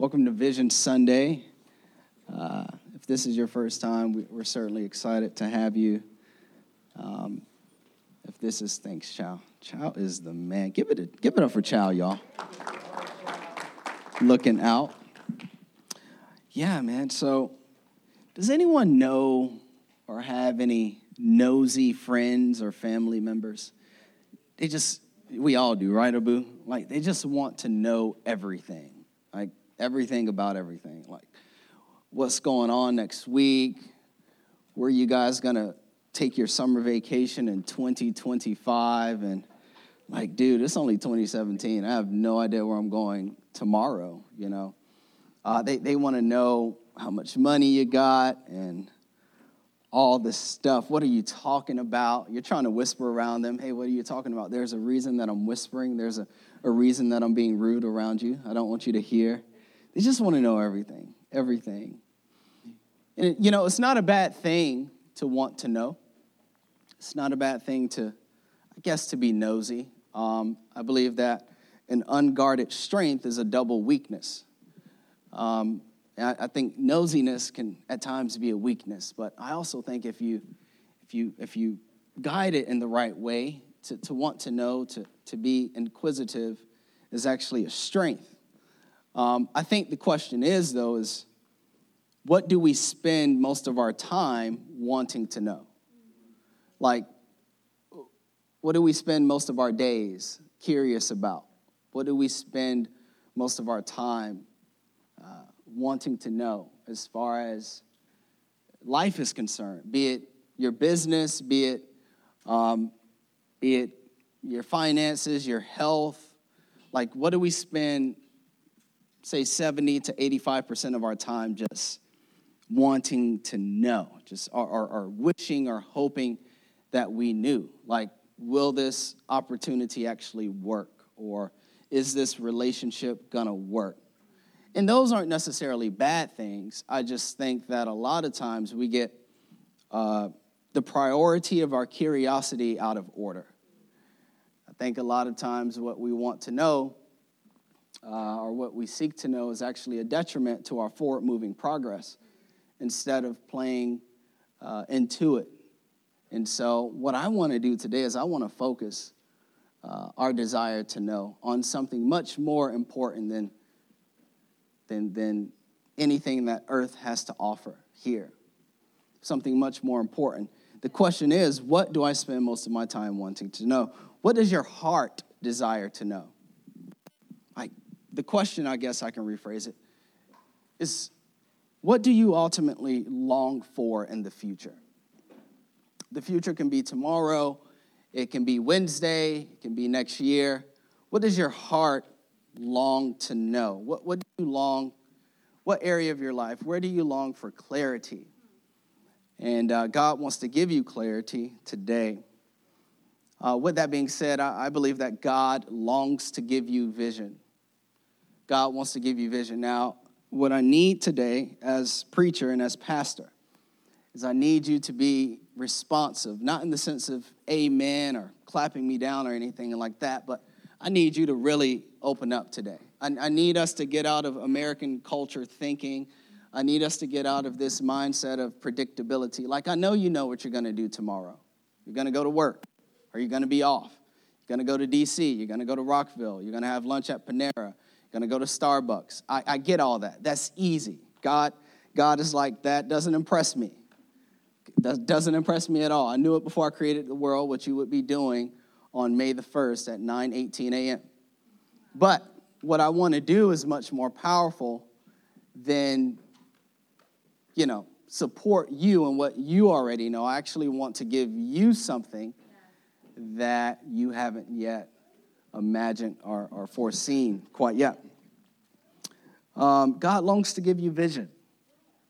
Welcome to Vision Sunday. Uh, if this is your first time, we, are certainly excited to have you. Um, if this is thanks, Chow. Chow is the man. Give it a, give it up for Chow, y'all. Looking out. Yeah, man. So, does anyone know or have any nosy friends or family members? They just, we all do, right, Abu? Like, they just want to know everything. Everything about everything. Like what's going on next week? Where you guys gonna take your summer vacation in 2025? And like, dude, it's only 2017. I have no idea where I'm going tomorrow. You know, uh, they they want to know how much money you got and all this stuff. What are you talking about? You're trying to whisper around them. Hey, what are you talking about? There's a reason that I'm whispering. There's a, a reason that I'm being rude around you. I don't want you to hear. They just want to know everything, everything. And, you know, it's not a bad thing to want to know. It's not a bad thing to, I guess, to be nosy. Um, I believe that an unguarded strength is a double weakness. Um, I, I think nosiness can at times be a weakness, but I also think if you, if you, if you guide it in the right way, to, to want to know, to, to be inquisitive, is actually a strength. Um, I think the question is, though, is what do we spend most of our time wanting to know? Like, what do we spend most of our days curious about? What do we spend most of our time uh, wanting to know as far as life is concerned? Be it your business, be it, um, be it your finances, your health. Like, what do we spend say 70 to 85% of our time just wanting to know, just or, or, or wishing or hoping that we knew. Like, will this opportunity actually work? Or is this relationship gonna work? And those aren't necessarily bad things. I just think that a lot of times we get uh, the priority of our curiosity out of order. I think a lot of times what we want to know uh, or what we seek to know is actually a detriment to our forward moving progress instead of playing uh, into it. And so, what I want to do today is I want to focus uh, our desire to know on something much more important than, than, than anything that earth has to offer here. Something much more important. The question is, what do I spend most of my time wanting to know? What does your heart desire to know? The question, I guess I can rephrase it, is what do you ultimately long for in the future? The future can be tomorrow, it can be Wednesday, it can be next year. What does your heart long to know? What, what do you long, what area of your life, where do you long for clarity? And uh, God wants to give you clarity today. Uh, with that being said, I, I believe that God longs to give you vision. God wants to give you vision. Now, what I need today as preacher and as pastor is I need you to be responsive, not in the sense of amen or clapping me down or anything like that, but I need you to really open up today. I, I need us to get out of American culture thinking. I need us to get out of this mindset of predictability. Like, I know you know what you're going to do tomorrow. You're going to go to work, or you're going to be off. You're going to go to DC. You're going to go to Rockville. You're going to have lunch at Panera gonna go to Starbucks. I, I get all that. That's easy. God, God is like, that doesn't impress me. That doesn't impress me at all. I knew it before I created the world, what you would be doing on May the 1st at 9 18 a.m. But what I want to do is much more powerful than, you know, support you and what you already know. I actually want to give you something that you haven't yet imagined or, or foreseen quite yet. Um, God longs to give you vision,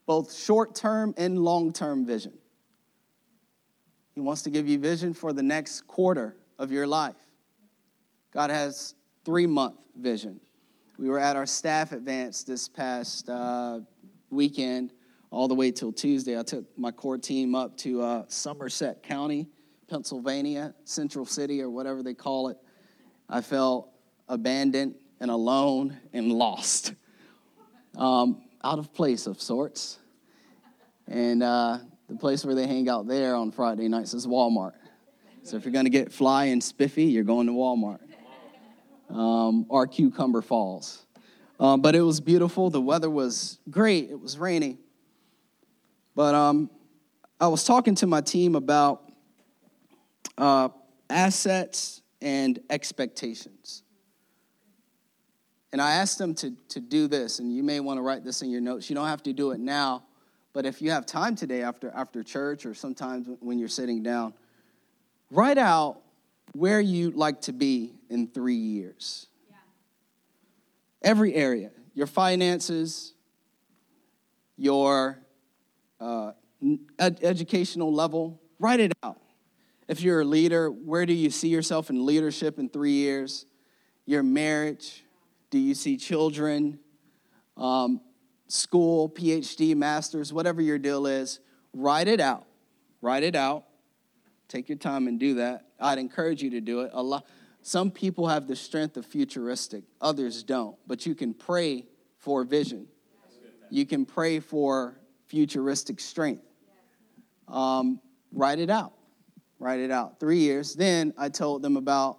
both short term and long term vision. He wants to give you vision for the next quarter of your life. God has three month vision. We were at our staff advance this past uh, weekend, all the way till Tuesday. I took my core team up to uh, Somerset County, Pennsylvania, Central City, or whatever they call it. I felt abandoned and alone and lost. um, out of place of sorts. And uh, the place where they hang out there on Friday nights is Walmart. So if you're going to get fly and spiffy, you're going to Walmart um, or Cucumber Falls. Um, but it was beautiful. The weather was great. It was rainy. But um, I was talking to my team about uh, assets and expectations. And I asked them to, to do this, and you may want to write this in your notes. You don't have to do it now, but if you have time today after, after church or sometimes when you're sitting down, write out where you'd like to be in three years. Yeah. Every area your finances, your uh, ed- educational level, write it out. If you're a leader, where do you see yourself in leadership in three years? Your marriage, do you see children? Um, school, PhD, master's, whatever your deal is, write it out. Write it out. Take your time and do that. I'd encourage you to do it. A lot, some people have the strength of futuristic, others don't. But you can pray for vision. You can pray for futuristic strength. Um, write it out. Write it out. Three years. Then I told them about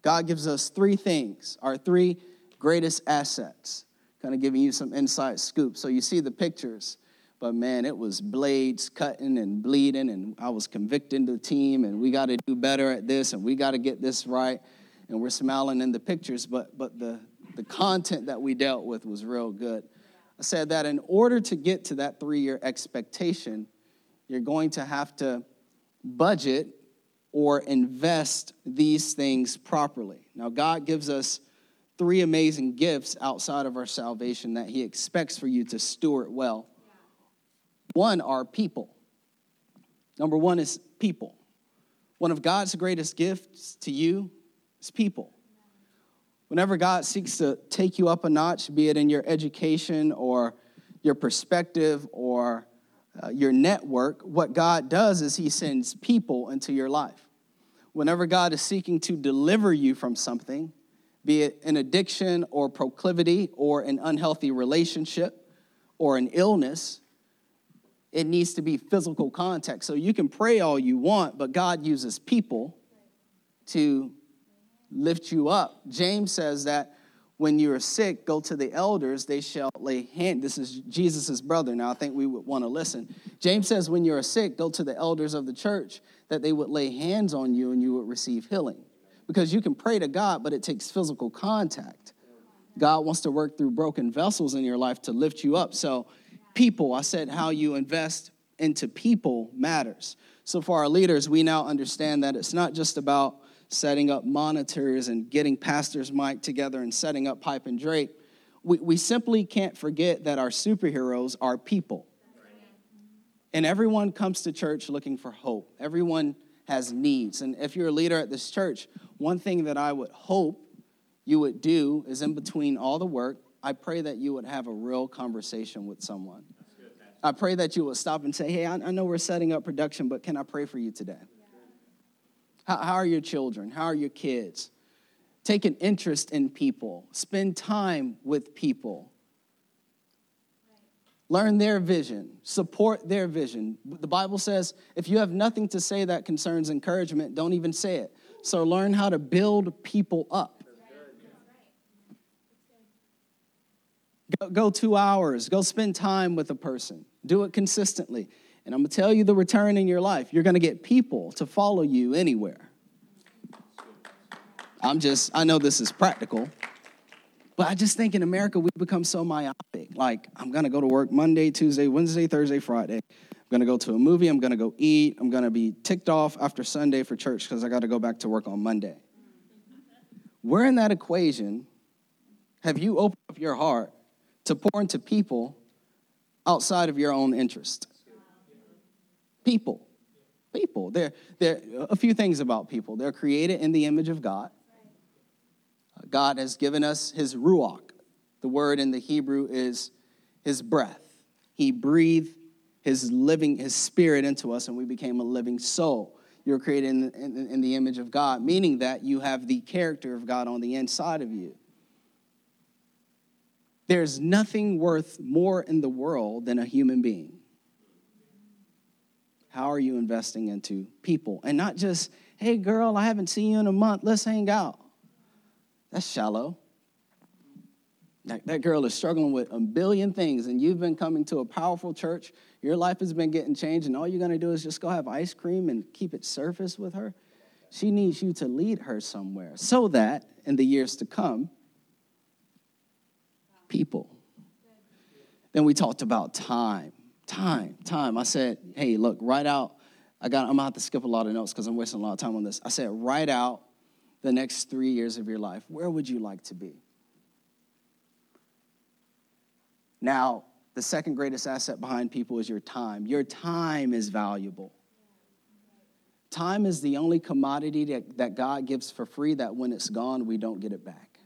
God gives us three things, our three greatest assets. Kind of giving you some inside scoop. So you see the pictures, but man, it was blades cutting and bleeding, and I was convicting the team, and we got to do better at this, and we got to get this right. And we're smiling in the pictures, but but the the content that we dealt with was real good. I said that in order to get to that three year expectation, you're going to have to budget or invest these things properly. Now, God gives us three amazing gifts outside of our salvation that He expects for you to steward well. One are people. Number one is people. One of God's greatest gifts to you is people. Whenever God seeks to take you up a notch, be it in your education or your perspective or uh, your network, what God does is He sends people into your life. Whenever God is seeking to deliver you from something, be it an addiction or proclivity or an unhealthy relationship or an illness, it needs to be physical contact. So you can pray all you want, but God uses people to lift you up. James says that when you are sick, go to the elders, they shall lay hand. This is Jesus' brother. Now, I think we would want to listen. James says, when you are sick, go to the elders of the church, that they would lay hands on you and you would receive healing. Because you can pray to God, but it takes physical contact. God wants to work through broken vessels in your life to lift you up. So, people, I said how you invest into people matters. So, for our leaders, we now understand that it's not just about setting up monitors and getting pastors' mic together and setting up pipe and drape. We, we simply can't forget that our superheroes are people. And everyone comes to church looking for hope. Everyone has needs. And if you're a leader at this church, one thing that I would hope you would do is in between all the work, I pray that you would have a real conversation with someone. I pray that you would stop and say, Hey, I, I know we're setting up production, but can I pray for you today? How, how are your children? How are your kids? Take an interest in people, spend time with people. Learn their vision, support their vision. The Bible says if you have nothing to say that concerns encouragement, don't even say it. So learn how to build people up. Go, go two hours, go spend time with a person, do it consistently. And I'm going to tell you the return in your life. You're going to get people to follow you anywhere. I'm just, I know this is practical, but I just think in America we become so myopic. Like, I'm going to go to work Monday, Tuesday, Wednesday, Thursday, Friday. I'm going to go to a movie. I'm going to go eat. I'm going to be ticked off after Sunday for church because I got to go back to work on Monday. Where in that equation have you opened up your heart to pour into people outside of your own interest? People. People. There, there a few things about people. They're created in the image of God. Uh, God has given us his ruach. The word in the Hebrew is his breath. He breathed his living, his spirit into us, and we became a living soul. You're created in, in, in the image of God, meaning that you have the character of God on the inside of you. There's nothing worth more in the world than a human being. How are you investing into people? And not just, hey, girl, I haven't seen you in a month, let's hang out. That's shallow. That, that girl is struggling with a billion things, and you've been coming to a powerful church. Your life has been getting changed, and all you're going to do is just go have ice cream and keep it surface with her. She needs you to lead her somewhere so that in the years to come, people. Then we talked about time. Time, time. I said, hey, look, write out. I got I'm gonna have to skip a lot of notes because I'm wasting a lot of time on this. I said, write out the next three years of your life. Where would you like to be? Now, the second greatest asset behind people is your time. Your time is valuable. Time is the only commodity that, that God gives for free that when it's gone, we don't get it back.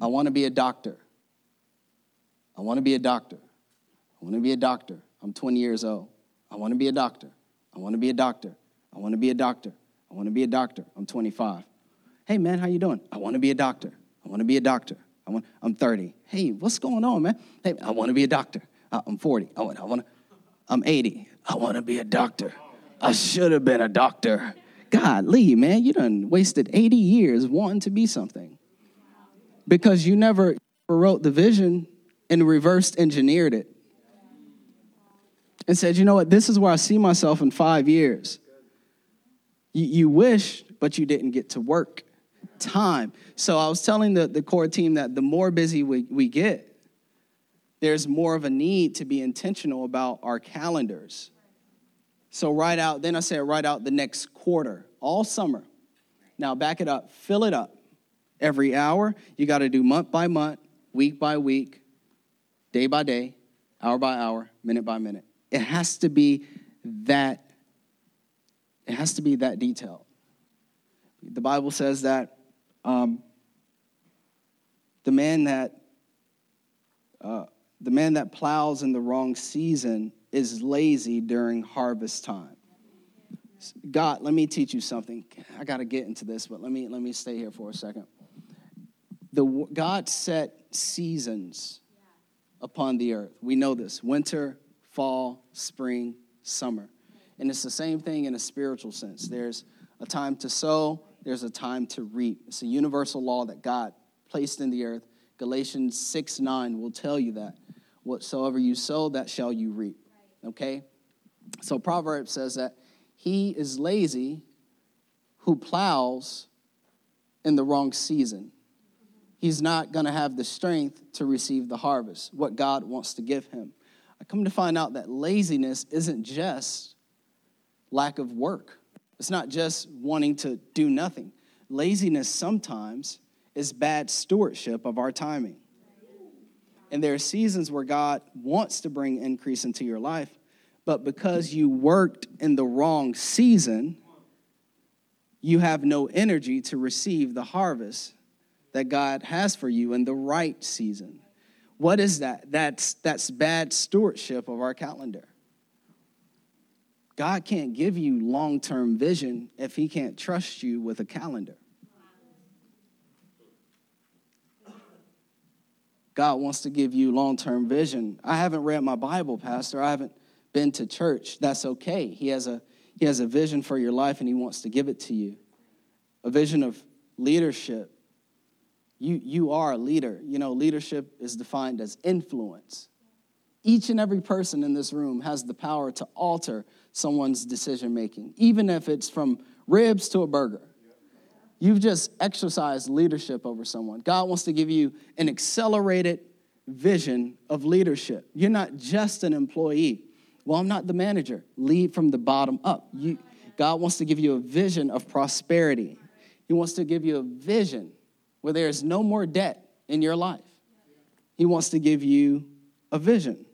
I want to be a doctor. I want to be a doctor. I want to be a doctor. I'm 20 years old. I want to be a doctor. I want to be a doctor. I want to be a doctor. I want to be a doctor. I'm 25. Hey man, how you doing? I want to be a doctor. I want to be a doctor. I want, I'm 30. Hey, what's going on, man? Hey, I want to be a doctor. Uh, I'm 40. I want, I want I'm 80. I want to be a doctor. I should have been a doctor. God, Lee, man, you done wasted 80 years wanting to be something because you never wrote the vision and reversed engineered it and said, you know what, this is where I see myself in five years. You, you wish, but you didn't get to work time. So I was telling the, the core team that the more busy we, we get, there's more of a need to be intentional about our calendars. So write out, then I said write out the next quarter, all summer. Now back it up, fill it up. Every hour, you got to do month by month, week by week, day by day, hour by hour, minute by minute. It has to be that it has to be that detailed. The Bible says that um, the man that uh, the man that plows in the wrong season is lazy during harvest time. God, let me teach you something. I got to get into this, but let me let me stay here for a second. The God set seasons upon the earth. We know this: winter, fall, spring, summer. And it's the same thing in a spiritual sense. There's a time to sow, there's a time to reap. It's a universal law that God placed in the earth. Galatians 6 9 will tell you that. Whatsoever you sow, that shall you reap. Okay? So Proverbs says that he is lazy who plows in the wrong season. He's not going to have the strength to receive the harvest, what God wants to give him. I come to find out that laziness isn't just lack of work. It's not just wanting to do nothing. Laziness sometimes is bad stewardship of our timing. And there are seasons where God wants to bring increase into your life, but because you worked in the wrong season, you have no energy to receive the harvest that God has for you in the right season. What is that? That's, that's bad stewardship of our calendar. God can't give you long term vision if He can't trust you with a calendar. God wants to give you long term vision. I haven't read my Bible, Pastor. I haven't been to church. That's okay. He has a, he has a vision for your life and He wants to give it to you a vision of leadership. You, you are a leader. You know, leadership is defined as influence. Each and every person in this room has the power to alter someone's decision making, even if it's from ribs to a burger. You've just exercised leadership over someone. God wants to give you an accelerated vision of leadership. You're not just an employee. Well, I'm not the manager. Lead from the bottom up. You, God wants to give you a vision of prosperity. He wants to give you a vision where there is no more debt in your life. He wants to give you a vision.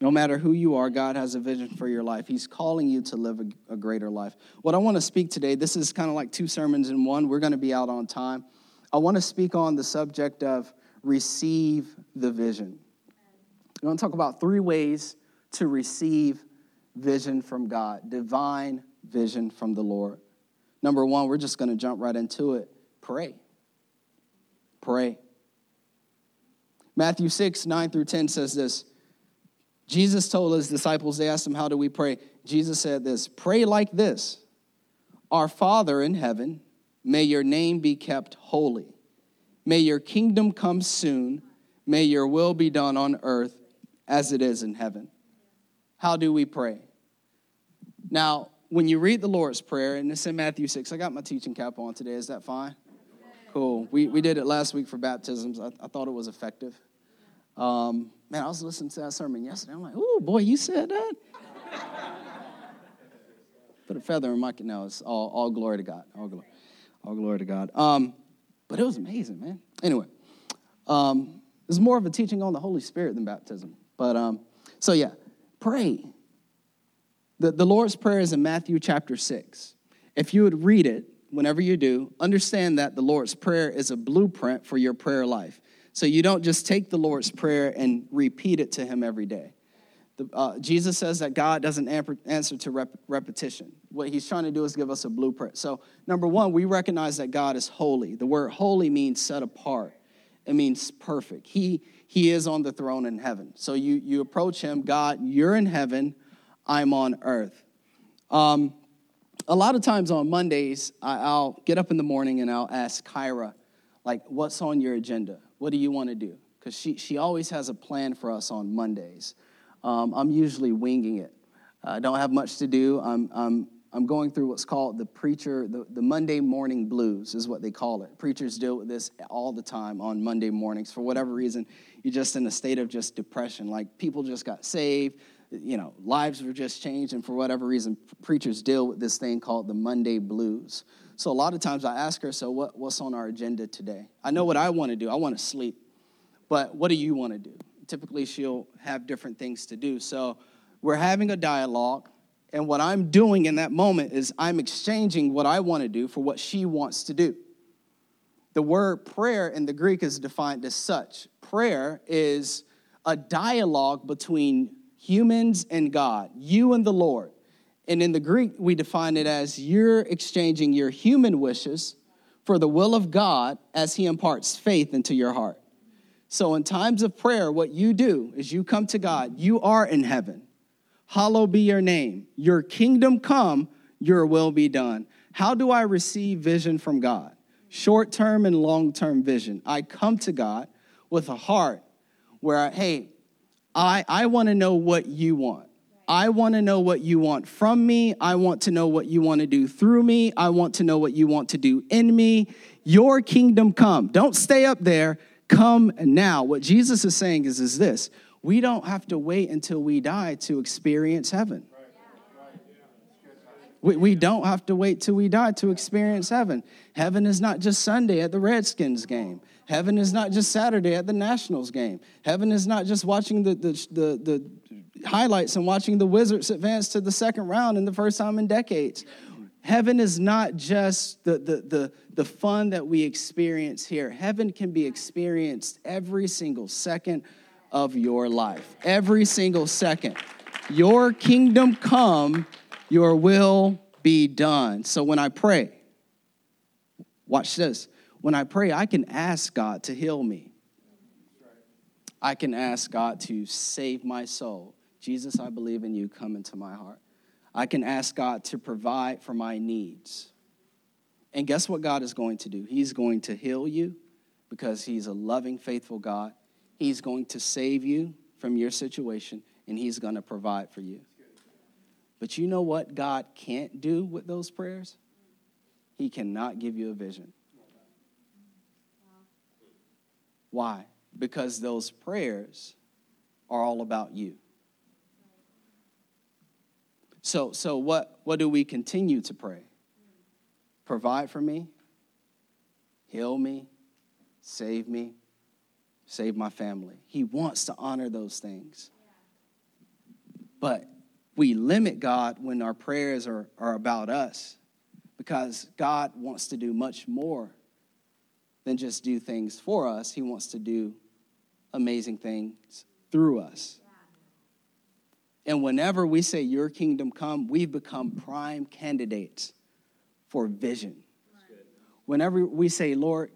No matter who you are, God has a vision for your life. He's calling you to live a, a greater life. What I want to speak today, this is kind of like two sermons in one. We're going to be out on time. I want to speak on the subject of receive the vision. I want to talk about three ways to receive vision from God, divine vision from the Lord. Number one, we're just going to jump right into it pray. Pray. Matthew 6, 9 through 10 says this. Jesus told his disciples, they asked him, How do we pray? Jesus said this Pray like this Our Father in heaven, may your name be kept holy. May your kingdom come soon. May your will be done on earth as it is in heaven. How do we pray? Now, when you read the Lord's Prayer, and it's in Matthew 6, I got my teaching cap on today. Is that fine? Cool. We, we did it last week for baptisms. I, I thought it was effective. Um, man, I was listening to that sermon yesterday. I'm like, oh, boy, you said that? Put a feather in my no, it's all, all glory to God. All glory, all glory to God. Um, but it was amazing, man. Anyway, um, it's more of a teaching on the Holy Spirit than baptism. But um, so yeah, pray. The, the Lord's Prayer is in Matthew chapter 6. If you would read it, whenever you do, understand that the Lord's Prayer is a blueprint for your prayer life. So you don't just take the Lord's Prayer and repeat it to Him every day. The, uh, Jesus says that God doesn't answer to rep- repetition. What He's trying to do is give us a blueprint. So, number one, we recognize that God is holy. The word holy means set apart, it means perfect. He, he is on the throne in heaven. So you, you approach him, God, you're in heaven, I'm on earth. Um, a lot of times on Mondays, I, will get up in the morning and I'll ask Kyra, like, what's on your agenda? What do you want to do? Because she, she always has a plan for us on Mondays. Um, I'm usually winging it. I don't have much to do. I'm, I'm, I'm going through what's called the preacher, the, the Monday morning blues is what they call it. Preachers deal with this all the time on Monday mornings. For whatever reason, you're just in a state of just depression. Like people just got saved, you know, lives were just changed, and for whatever reason, preachers deal with this thing called the Monday blues. So a lot of times I ask her, so what, what's on our agenda today? I know what I want to do. I want to sleep. But what do you want to do? Typically, she'll have different things to do. So we're having a dialogue, and what I'm doing in that moment is I'm exchanging what I want to do for what she wants to do. The word prayer in the Greek is defined as such prayer is a dialogue between humans and God, you and the Lord. And in the Greek, we define it as you're exchanging your human wishes for the will of God as He imparts faith into your heart. So, in times of prayer, what you do is you come to God. You are in heaven. Hallowed be your name. Your kingdom come, your will be done. How do I receive vision from God? Short term and long term vision. I come to God with a heart where, I, hey, I, I want to know what you want. I want to know what you want from me. I want to know what you want to do through me. I want to know what you want to do in me. Your kingdom come. Don't stay up there. Come now. What Jesus is saying is, is this we don't have to wait until we die to experience heaven. We, we don't have to wait till we die to experience heaven. Heaven is not just Sunday at the Redskins game. Heaven is not just Saturday at the Nationals game. Heaven is not just watching the, the, the, the highlights and watching the Wizards advance to the second round in the first time in decades. Heaven is not just the, the, the, the fun that we experience here. Heaven can be experienced every single second of your life. Every single second. Your kingdom come, your will be done. So when I pray, watch this. When I pray, I can ask God to heal me. I can ask God to save my soul. Jesus, I believe in you. Come into my heart. I can ask God to provide for my needs. And guess what God is going to do? He's going to heal you because He's a loving, faithful God. He's going to save you from your situation and He's going to provide for you. But you know what God can't do with those prayers? He cannot give you a vision. Why? Because those prayers are all about you. So, so what, what do we continue to pray? Provide for me, heal me, save me, save my family. He wants to honor those things. But we limit God when our prayers are, are about us because God wants to do much more than just do things for us. He wants to do amazing things through us. And whenever we say, Your kingdom come, we've become prime candidates for vision. Whenever we say, Lord,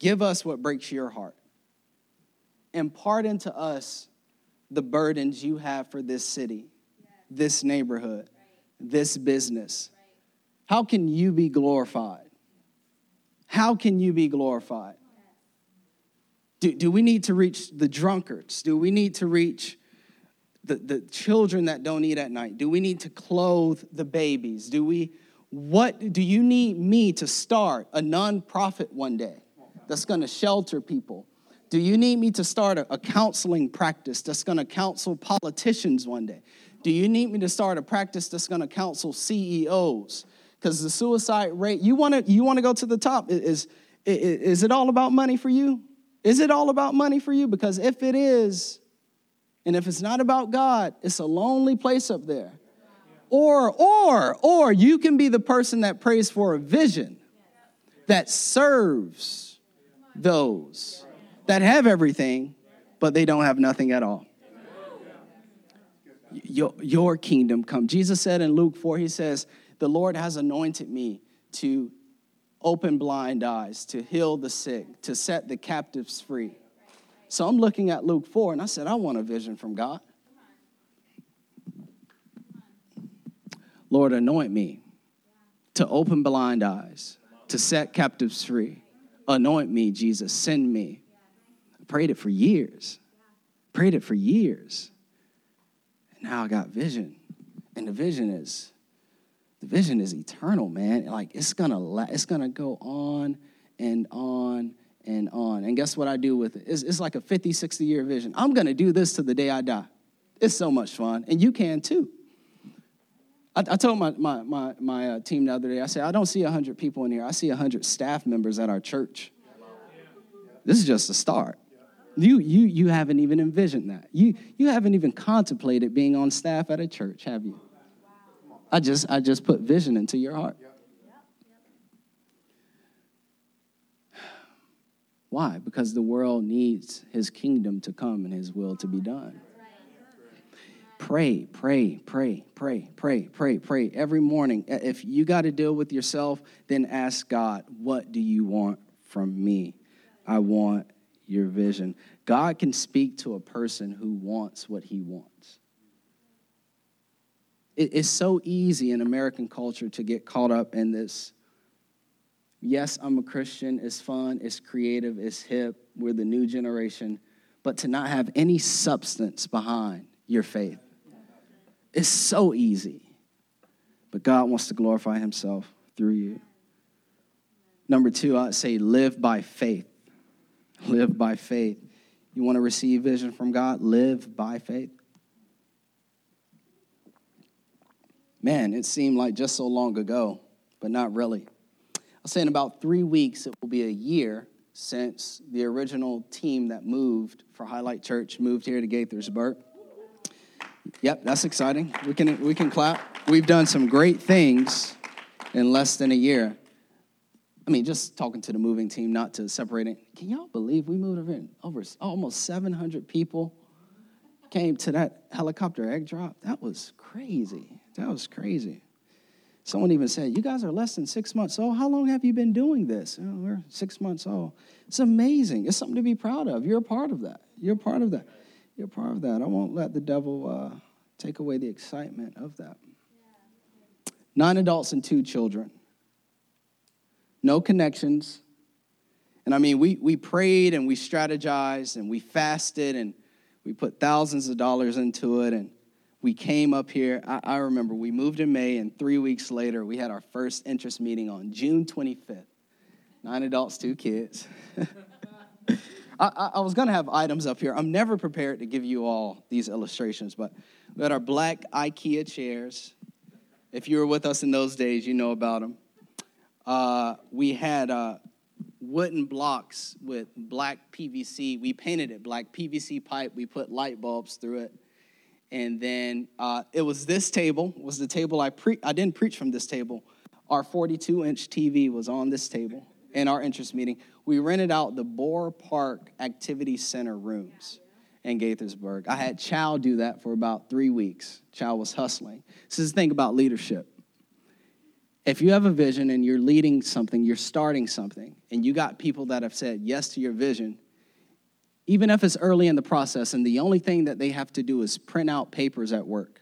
give us what breaks your heart, impart into us the burdens you have for this city, this neighborhood, this business. How can you be glorified? How can you be glorified? Do, do we need to reach the drunkards? Do we need to reach the, the children that don't eat at night? Do we need to clothe the babies? Do we what do you need me to start a nonprofit one day that's going to shelter people? Do you need me to start a, a counseling practice that's going to counsel politicians one day? Do you need me to start a practice that's going to counsel CEOs? Because the suicide rate, you want to you want to go to the top. Is, is is it all about money for you? Is it all about money for you? Because if it is, and if it's not about God, it's a lonely place up there. Or, or, or you can be the person that prays for a vision that serves those that have everything, but they don't have nothing at all. Your, your kingdom come. Jesus said in Luke 4, he says, The Lord has anointed me to open blind eyes, to heal the sick, to set the captives free. So I'm looking at Luke 4 and I said, I want a vision from God. Lord, anoint me to open blind eyes, to set captives free. Anoint me, Jesus. Send me. I prayed it for years. Prayed it for years. And now I got vision. And the vision is the vision is eternal, man. Like it's gonna it's gonna go on and on and on. And guess what I do with it? It's, it's like a 50, 60 year vision. I'm gonna do this to the day I die. It's so much fun. And you can too. I, I told my, my, my, my uh, team the other day, I said, I don't see 100 people in here. I see 100 staff members at our church. This is just a start. You, you, you haven't even envisioned that. You, you haven't even contemplated being on staff at a church, have you? I just, I just put vision into your heart. Why? Because the world needs his kingdom to come and his will to be done. Pray, pray, pray, pray, pray, pray, pray every morning. If you got to deal with yourself, then ask God, what do you want from me? I want your vision. God can speak to a person who wants what he wants. It's so easy in American culture to get caught up in this. Yes, I'm a Christian. It's fun, it's creative, it's hip. We're the new generation. But to not have any substance behind your faith it's so easy. But God wants to glorify himself through you. Number two, I'd say live by faith. Live by faith. You want to receive vision from God? Live by faith. Man, it seemed like just so long ago, but not really. I'll say in about three weeks, it will be a year since the original team that moved for Highlight Church moved here to Gaithersburg. Yep, that's exciting. We can we can clap. We've done some great things in less than a year. I mean, just talking to the moving team, not to separate it. Can y'all believe we moved over over almost 700 people came to that helicopter egg drop? That was crazy. That was crazy. Someone even said, You guys are less than six months old. How long have you been doing this? Oh, we're six months old. It's amazing. It's something to be proud of. You're a part of that. You're a part of that. You're a part of that. I won't let the devil uh, take away the excitement of that. Nine adults and two children. No connections. And I mean, we, we prayed and we strategized and we fasted and we put thousands of dollars into it. And we came up here. I, I remember we moved in May, and three weeks later, we had our first interest meeting on June 25th. Nine adults, two kids. I, I was going to have items up here. I'm never prepared to give you all these illustrations, but we had our black IKEA chairs. If you were with us in those days, you know about them. Uh, we had uh, wooden blocks with black PVC. We painted it black PVC pipe. We put light bulbs through it. And then uh, it was this table, was the table I pre- I didn't preach from this table. Our 42 inch TV was on this table in our interest meeting we rented out the Bohrer Park Activity Center rooms in Gaithersburg. I had Chow do that for about three weeks. Chow was hustling. This is the thing about leadership. If you have a vision and you're leading something, you're starting something, and you got people that have said yes to your vision, even if it's early in the process and the only thing that they have to do is print out papers at work,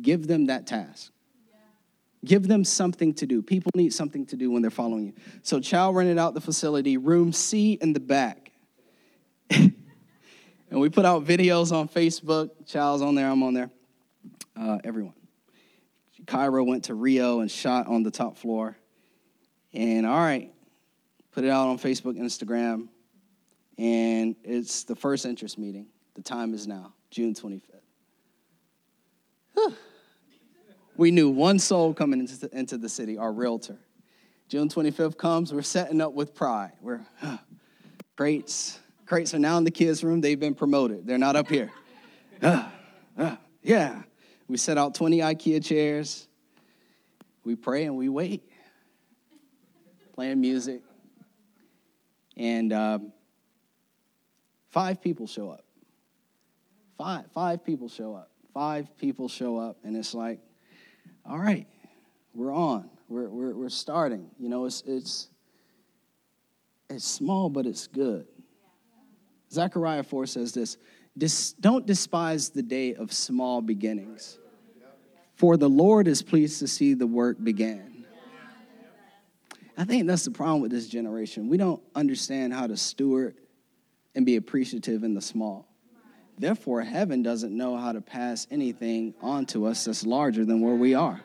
give them that task. Give them something to do. People need something to do when they're following you. So, Chow rented out the facility, room C in the back. and we put out videos on Facebook. Chow's on there, I'm on there. Uh, everyone. Kyra went to Rio and shot on the top floor. And all right, put it out on Facebook, Instagram. And it's the first interest meeting. The time is now, June 25th. Whew. We knew one soul coming into the, into the city, our realtor. June 25th comes, we're setting up with pride. We're huh, crates. Crates are now in the kids' room. They've been promoted. They're not up here. Yeah. We set out 20 IKEA chairs. We pray and we wait. Playing music. And um, five people show up. Five, five people show up. Five people show up, and it's like, all right, we're on. We're, we're, we're starting. You know, it's, it's, it's small, but it's good. Zechariah 4 says this Dis, Don't despise the day of small beginnings, for the Lord is pleased to see the work begin. I think that's the problem with this generation. We don't understand how to steward and be appreciative in the small. Therefore, heaven doesn't know how to pass anything on to us that's larger than where we are.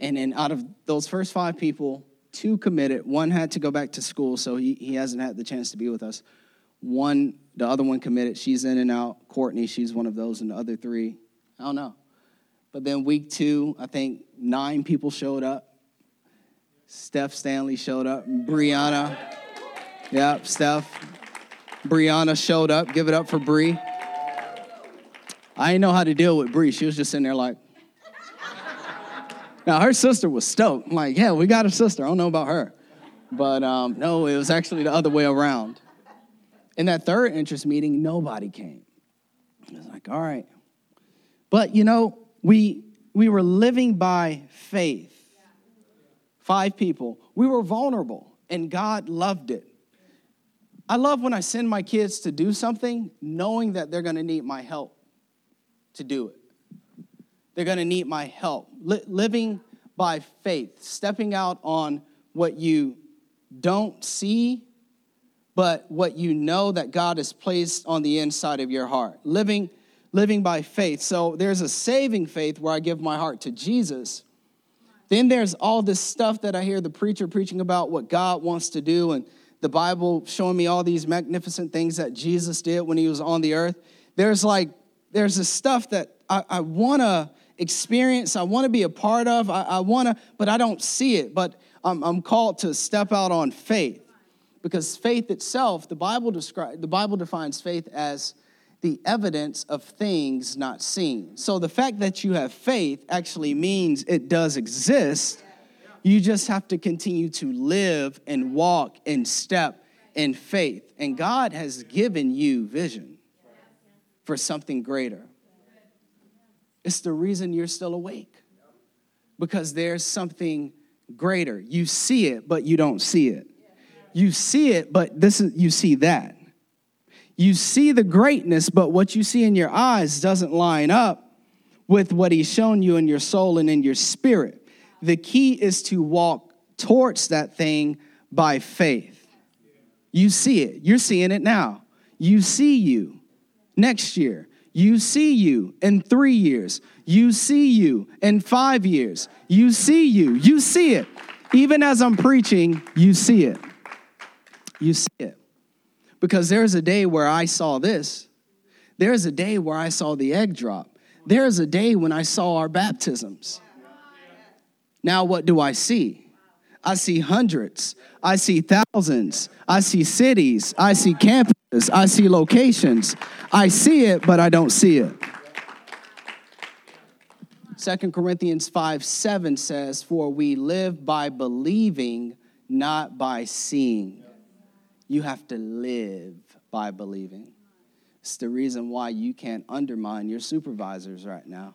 And then out of those first five people, two committed. One had to go back to school, so he, he hasn't had the chance to be with us. One, the other one committed. She's in and out. Courtney, she's one of those, and the other three, I don't know. But then week two, I think nine people showed up. Steph Stanley showed up. Brianna, yep, Steph. Brianna showed up. Give it up for Bree. I didn't know how to deal with Bree. She was just sitting there like. Now her sister was stoked. I'm like, yeah, we got a sister. I don't know about her, but um, no, it was actually the other way around. In that third interest meeting, nobody came. I was like, all right, but you know, we we were living by faith. Five people. We were vulnerable, and God loved it. I love when I send my kids to do something knowing that they're going to need my help to do it. They're going to need my help. Li- living by faith, stepping out on what you don't see, but what you know that God has placed on the inside of your heart. Living, living by faith. So there's a saving faith where I give my heart to Jesus. Then there's all this stuff that I hear the preacher preaching about what God wants to do and the Bible showing me all these magnificent things that Jesus did when he was on the earth. There's like, there's this stuff that I, I want to experience, I want to be a part of, I, I want to, but I don't see it. But I'm, I'm called to step out on faith because faith itself, the Bible describe, the Bible defines faith as the evidence of things not seen. So the fact that you have faith actually means it does exist. You just have to continue to live and walk and step in faith. And God has given you vision for something greater. It's the reason you're still awake because there's something greater. You see it, but you don't see it. You see it, but this is you see that. You see the greatness, but what you see in your eyes doesn't line up with what he's shown you in your soul and in your spirit. The key is to walk towards that thing by faith. You see it. You're seeing it now. You see you next year. You see you in three years. You see you in five years. You see you. You see it. Even as I'm preaching, you see it. You see it. Because there's a day where I saw this. There's a day where I saw the egg drop. There's a day when I saw our baptisms. Now, what do I see? I see hundreds. I see thousands. I see cities. I see campuses. I see locations. I see it, but I don't see it. Second Corinthians 5 7 says, For we live by believing, not by seeing. You have to live by believing. It's the reason why you can't undermine your supervisors right now.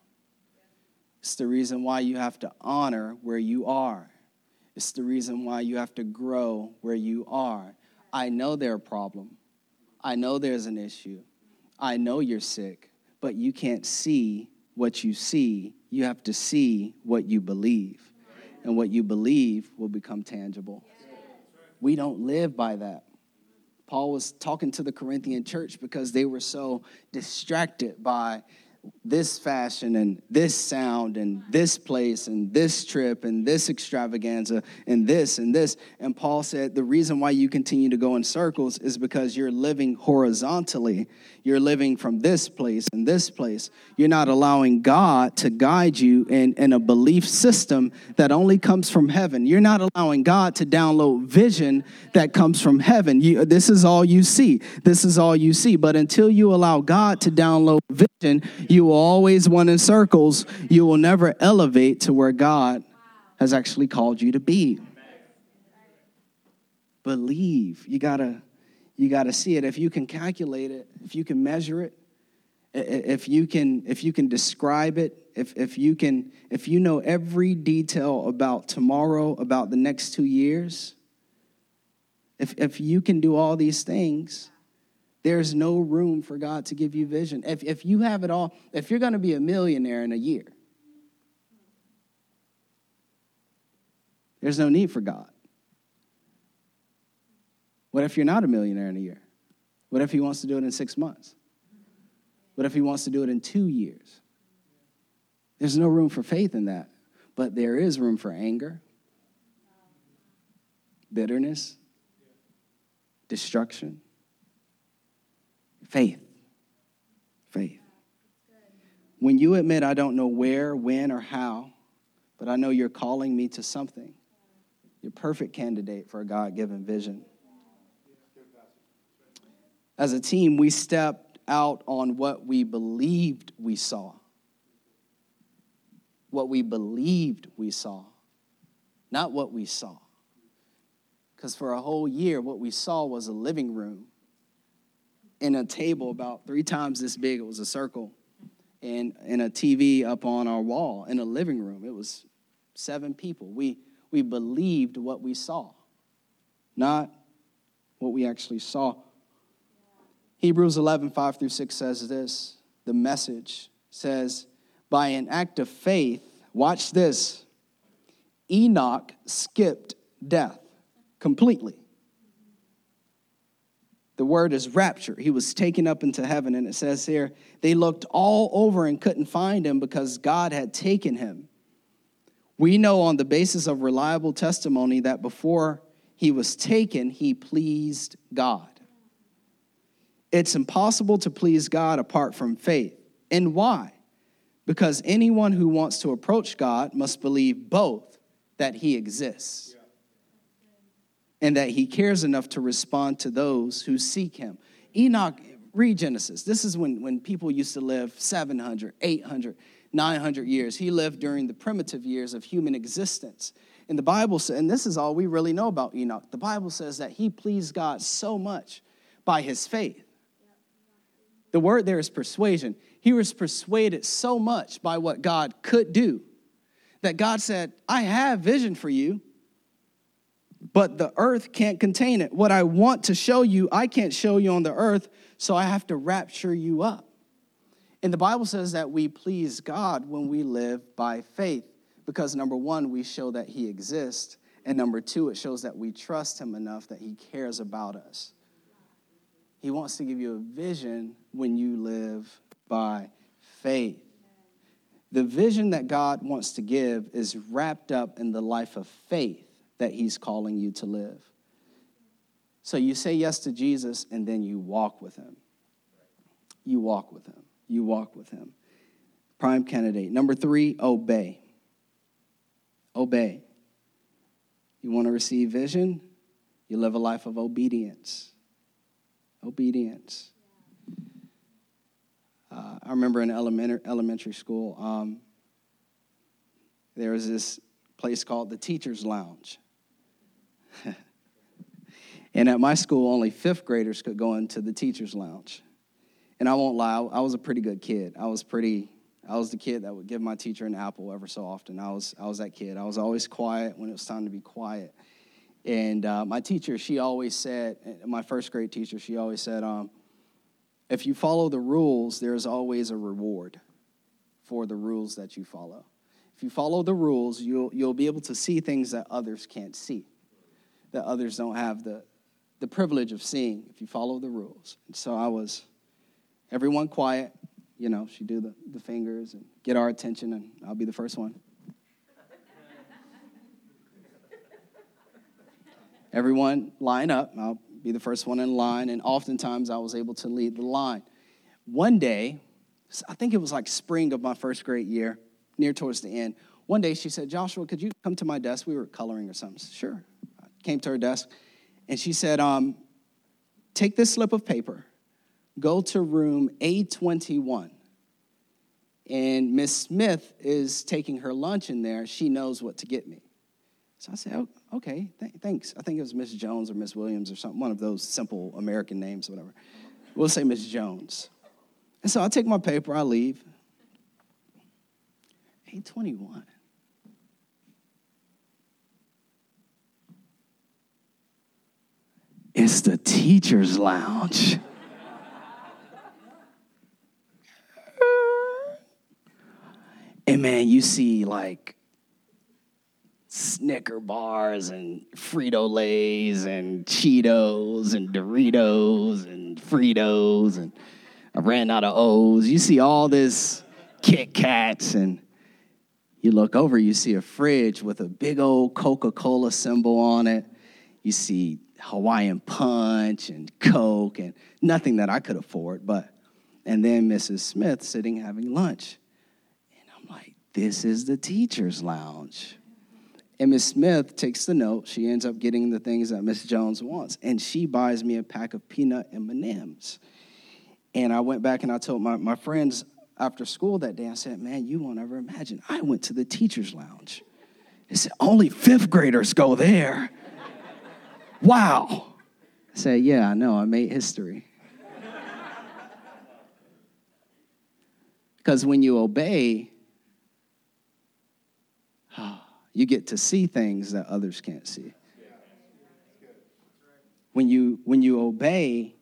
It's the reason why you have to honor where you are. It's the reason why you have to grow where you are. I know there's a problem. I know there's an issue. I know you're sick, but you can't see what you see. You have to see what you believe. And what you believe will become tangible. We don't live by that. Paul was talking to the Corinthian church because they were so distracted by this fashion and this sound and this place and this trip and this extravaganza and this and this. And Paul said the reason why you continue to go in circles is because you're living horizontally. You're living from this place and this place. You're not allowing God to guide you in, in a belief system that only comes from heaven. You're not allowing God to download vision that comes from heaven. You, this is all you see. This is all you see. But until you allow God to download vision, you will always run in circles. You will never elevate to where God has actually called you to be. Believe. You gotta, you gotta see it. If you can calculate it, if you can measure it, if you can, if you can describe it, if, if you can, if you know every detail about tomorrow, about the next two years, if, if you can do all these things, there's no room for God to give you vision. If, if you have it all, if you're going to be a millionaire in a year, there's no need for God. What if you're not a millionaire in a year? What if he wants to do it in six months? What if he wants to do it in two years? There's no room for faith in that, but there is room for anger, bitterness, destruction Faith. Faith. When you admit, I don't know where, when, or how, but I know you're calling me to something, you're perfect candidate for a God given vision. As a team, we stepped out on what we believed we saw. What we believed we saw, not what we saw. Because for a whole year, what we saw was a living room in a table about three times this big. It was a circle, and in a TV up on our wall in a living room. It was seven people. We we believed what we saw, not what we actually saw. Hebrews 11, 5 through 6 says this. The message says, by an act of faith, watch this, Enoch skipped death completely. The word is rapture. He was taken up into heaven, and it says here, they looked all over and couldn't find him because God had taken him. We know on the basis of reliable testimony that before he was taken, he pleased God. It's impossible to please God apart from faith. And why? Because anyone who wants to approach God must believe both that he exists and that he cares enough to respond to those who seek him. Enoch, read Genesis. This is when, when people used to live 700, 800, 900 years. He lived during the primitive years of human existence. And the Bible says, and this is all we really know about Enoch, the Bible says that he pleased God so much by his faith. The word there is persuasion. He was persuaded so much by what God could do that God said, I have vision for you but the earth can't contain it. What I want to show you, I can't show you on the earth, so I have to rapture you up. And the Bible says that we please God when we live by faith, because number one, we show that He exists, and number two, it shows that we trust Him enough that He cares about us. He wants to give you a vision when you live by faith. The vision that God wants to give is wrapped up in the life of faith that He's calling you to live. So you say yes to Jesus and then you walk with Him. You walk with Him. You walk with Him. Prime candidate. Number three, obey. Obey. You want to receive vision? You live a life of obedience. Obedience. Uh, I remember in elementary, elementary school, um, there was this place called the Teacher's Lounge. and at my school, only fifth graders could go into the teacher's lounge. And I won't lie, I was a pretty good kid. I was pretty, I was the kid that would give my teacher an apple ever so often. I was, I was that kid. I was always quiet when it was time to be quiet. And uh, my teacher, she always said, my first grade teacher, she always said, um, if you follow the rules, there's always a reward for the rules that you follow. If you follow the rules, you'll, you'll be able to see things that others can't see, that others don't have the, the privilege of seeing if you follow the rules. And so I was, everyone quiet, you know, she do the, the fingers and get our attention, and I'll be the first one. Everyone line up. I'll be the first one in line, and oftentimes I was able to lead the line. One day, I think it was like spring of my first grade year, near towards the end. One day she said, Joshua, could you come to my desk? We were coloring or something. Sure. Came to her desk, and she said, um, Take this slip of paper, go to room A21. And Miss Smith is taking her lunch in there. She knows what to get me. So I said, oh, okay, th- thanks. I think it was Miss Jones or Miss Williams or something, one of those simple American names whatever. We'll say Miss Jones. And so I take my paper, I leave. 821. It's the teacher's lounge. and man, you see like Snicker bars and Frito Lays and Cheetos and Doritos and Fritos and I ran out of O's. You see all this Kit Kats and you look over, you see a fridge with a big old Coca Cola symbol on it. You see Hawaiian Punch and Coke and nothing that I could afford, but and then Mrs. Smith sitting having lunch. And I'm like, this is the teacher's lounge. And Miss Smith takes the note. She ends up getting the things that Miss Jones wants, and she buys me a pack of peanut M&Ms. And I went back and I told my, my friends after school that day, I said, man, you won't ever imagine. I went to the teacher's lounge. They said, only fifth graders go there. Wow. I said, yeah, I know, I made history. Because when you obey, you get to see things that others can't see. When you, when you obey,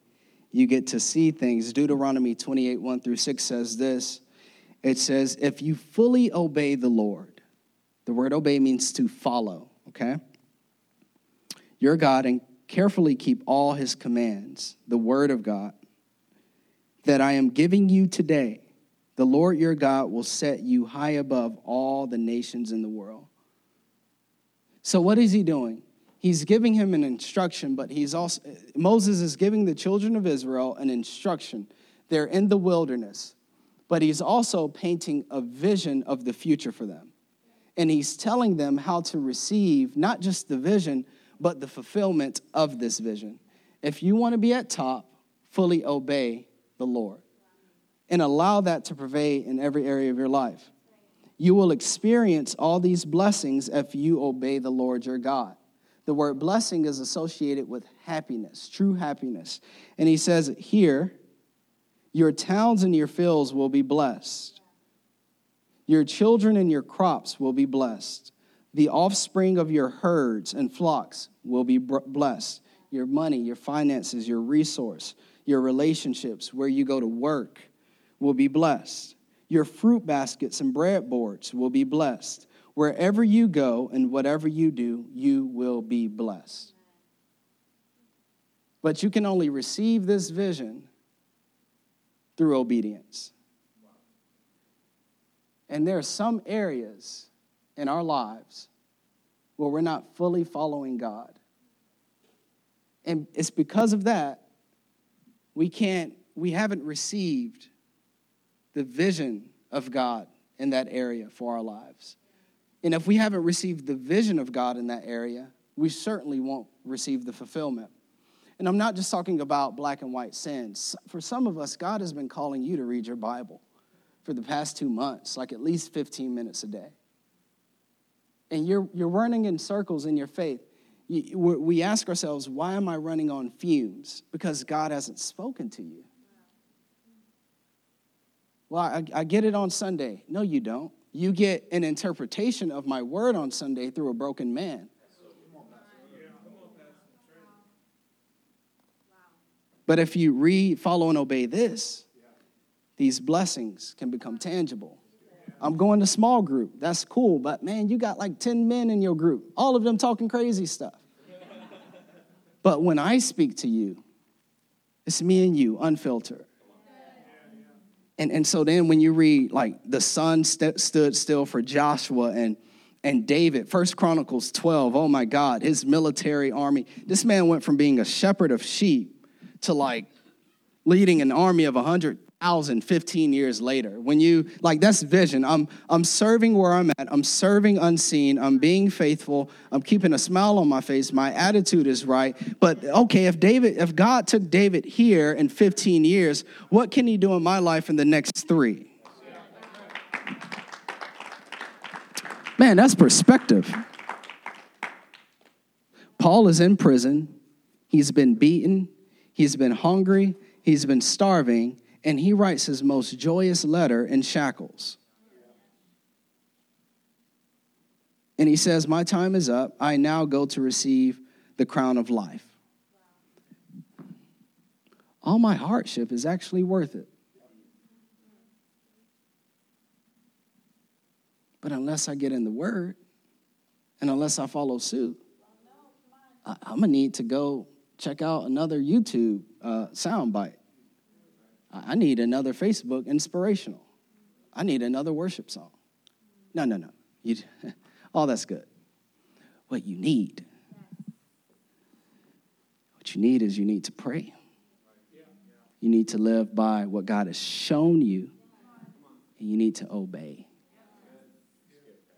you get to see things. Deuteronomy 28 1 through 6 says this it says, If you fully obey the Lord, the word obey means to follow, okay? Your God and carefully keep all his commands, the word of God, that I am giving you today, the Lord your God will set you high above all the nations in the world. So, what is he doing? He's giving him an instruction, but he's also, Moses is giving the children of Israel an instruction. They're in the wilderness, but he's also painting a vision of the future for them. And he's telling them how to receive not just the vision, but the fulfillment of this vision. If you want to be at top, fully obey the Lord and allow that to pervade in every area of your life. You will experience all these blessings if you obey the Lord your God. The word blessing is associated with happiness, true happiness. And he says here, your towns and your fields will be blessed. Your children and your crops will be blessed. The offspring of your herds and flocks will be blessed. Your money, your finances, your resource, your relationships, where you go to work will be blessed. Your fruit baskets and breadboards will be blessed. Wherever you go and whatever you do, you will be blessed. But you can only receive this vision through obedience. And there are some areas in our lives where we're not fully following God. And it's because of that we can't we haven't received the vision of God in that area for our lives. And if we haven't received the vision of God in that area, we certainly won't receive the fulfillment. And I'm not just talking about black and white sins. For some of us, God has been calling you to read your Bible for the past two months, like at least 15 minutes a day and you're, you're running in circles in your faith, you, we ask ourselves, why am I running on fumes? Because God hasn't spoken to you. Well, I, I get it on Sunday. No, you don't. You get an interpretation of my word on Sunday through a broken man. But if you read, follow, and obey this, these blessings can become tangible. I'm going to small group. That's cool. But man, you got like 10 men in your group, all of them talking crazy stuff. but when I speak to you, it's me and you, unfiltered. And, and so then when you read like the sun st- stood still for Joshua and and David, First Chronicles 12, oh my God, his military army. This man went from being a shepherd of sheep to like leading an army of 100,000 15 years later. When you, like, that's vision. I'm, I'm serving where I'm at, I'm serving unseen, I'm being faithful, I'm keeping a smile on my face, my attitude is right. But okay, if David, if God took David here in 15 years, what can he do in my life in the next three? Man, that's perspective. Paul is in prison. He's been beaten. He's been hungry. He's been starving. And he writes his most joyous letter in shackles. And he says, My time is up. I now go to receive the crown of life. All my hardship is actually worth it. But unless I get in the word and unless I follow suit, I, am gonna need to go check out another YouTube uh, soundbite. I, need another Facebook inspirational. I need another worship song. No, no, no. You, all that's good. What you need, what you need is you need to pray. You need to live by what God has shown you, and you need to obey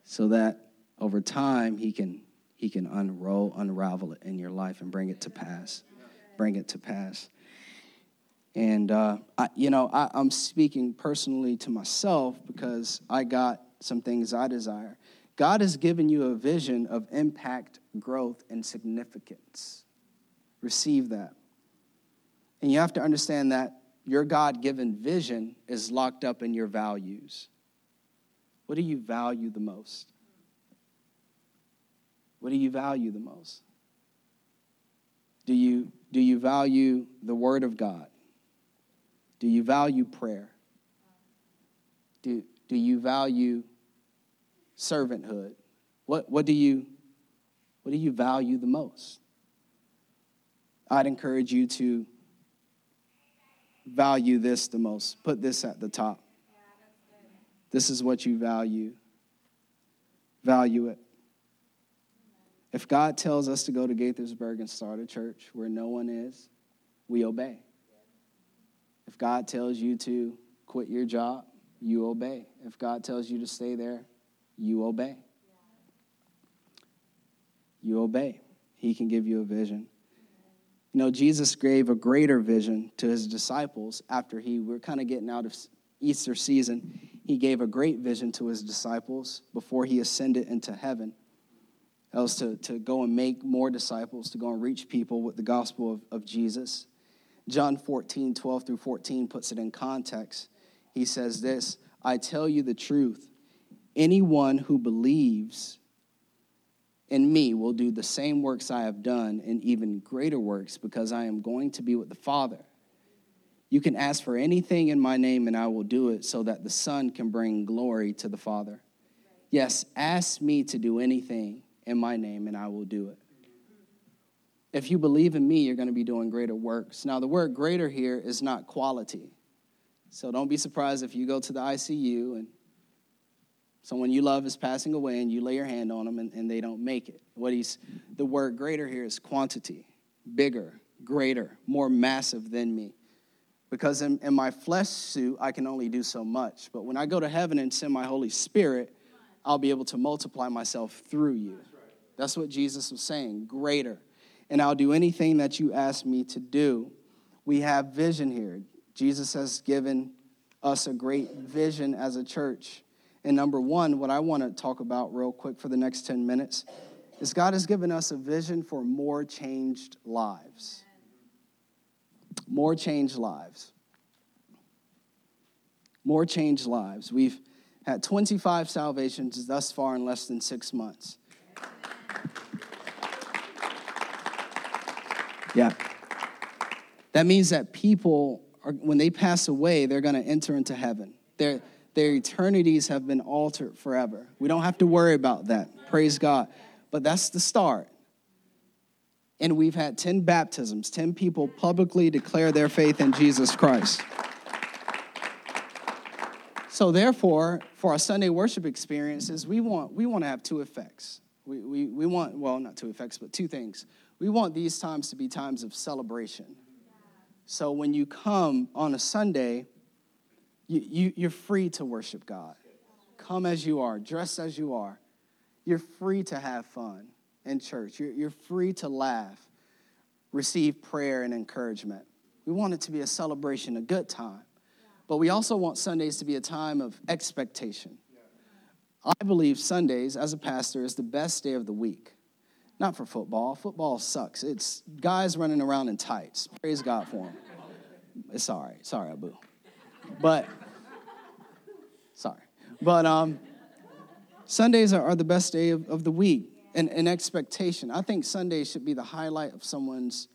so that over time he can he can unroll unravel it in your life and bring it to pass bring it to pass and uh, I, you know I, i'm speaking personally to myself because i got some things i desire god has given you a vision of impact growth and significance receive that and you have to understand that your god-given vision is locked up in your values what do you value the most? What do you value the most? Do you, do you value the Word of God? Do you value prayer? Do, do you value servanthood? What, what, do you, what do you value the most? I'd encourage you to value this the most. Put this at the top. This is what you value. Value it. If God tells us to go to Gaithersburg and start a church where no one is, we obey. If God tells you to quit your job, you obey. If God tells you to stay there, you obey. You obey. He can give you a vision. You know, Jesus gave a greater vision to his disciples after he, we're kind of getting out of Easter season he gave a great vision to his disciples before he ascended into heaven. That was to, to go and make more disciples, to go and reach people with the gospel of, of Jesus. John 14, 12 through 14 puts it in context. He says this I tell you the truth. Anyone who believes in me will do the same works I have done and even greater works because I am going to be with the Father. You can ask for anything in my name, and I will do it so that the Son can bring glory to the Father. Yes, ask me to do anything in my name, and I will do it. If you believe in me, you're going to be doing greater works. Now, the word greater here is not quality. So don't be surprised if you go to the ICU and someone you love is passing away and you lay your hand on them and, and they don't make it. What he's, the word greater here is quantity, bigger, greater, more massive than me because in, in, my flesh suit, I can only do so much. But when I go to heaven and send my Holy Spirit, I'll be able to multiply myself through you. That's what Jesus was saying greater. And I'll do anything that you ask me to do. We have vision here. Jesus has given us a great vision as a church. And number one, what I want to talk about real quick for the next 10 minutes is God has given us a vision for more changed lives more changed lives. More changed lives. We've had 25 salvations thus far in less than six months. Yeah. That means that people are, when they pass away, they're going to enter into heaven. Their, their eternities have been altered forever. We don't have to worry about that. Praise God. But that's the start. And we've had 10 baptisms, 10 people publicly declare their faith in Jesus Christ. So, therefore, for our Sunday worship experiences, we want, we want to have two effects. We, we, we want, well, not two effects, but two things. We want these times to be times of celebration. So, when you come on a Sunday, you, you, you're free to worship God. Come as you are, dress as you are. You're free to have fun in church. You're, you're free to laugh, receive prayer and encouragement. We want it to be a celebration, a good time. But we also want Sundays to be a time of expectation. I believe Sundays, as a pastor, is the best day of the week. Not for football. Football sucks. It's guys running around in tights. Praise God for them. It's. Sorry, Abu. But, sorry. But um, Sundays are, are the best day of, of the week and, expectation. I think Sundays should be the highlight of someone's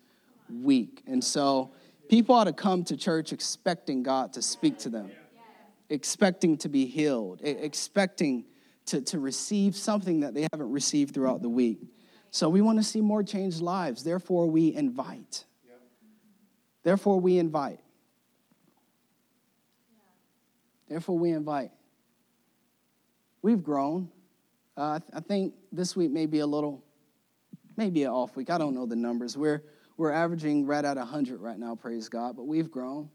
week. And so people ought to come to church expecting God to speak to them, expecting to be healed, expecting to, to receive something that they haven't received throughout the week. So we want to see more changed lives. Therefore, we invite. Therefore, we invite. Therefore, we invite. We've grown. Uh, I think this week may be a little, maybe an off week. I don't know the numbers. We're, we're averaging right at 100 right now, praise God, but we've grown.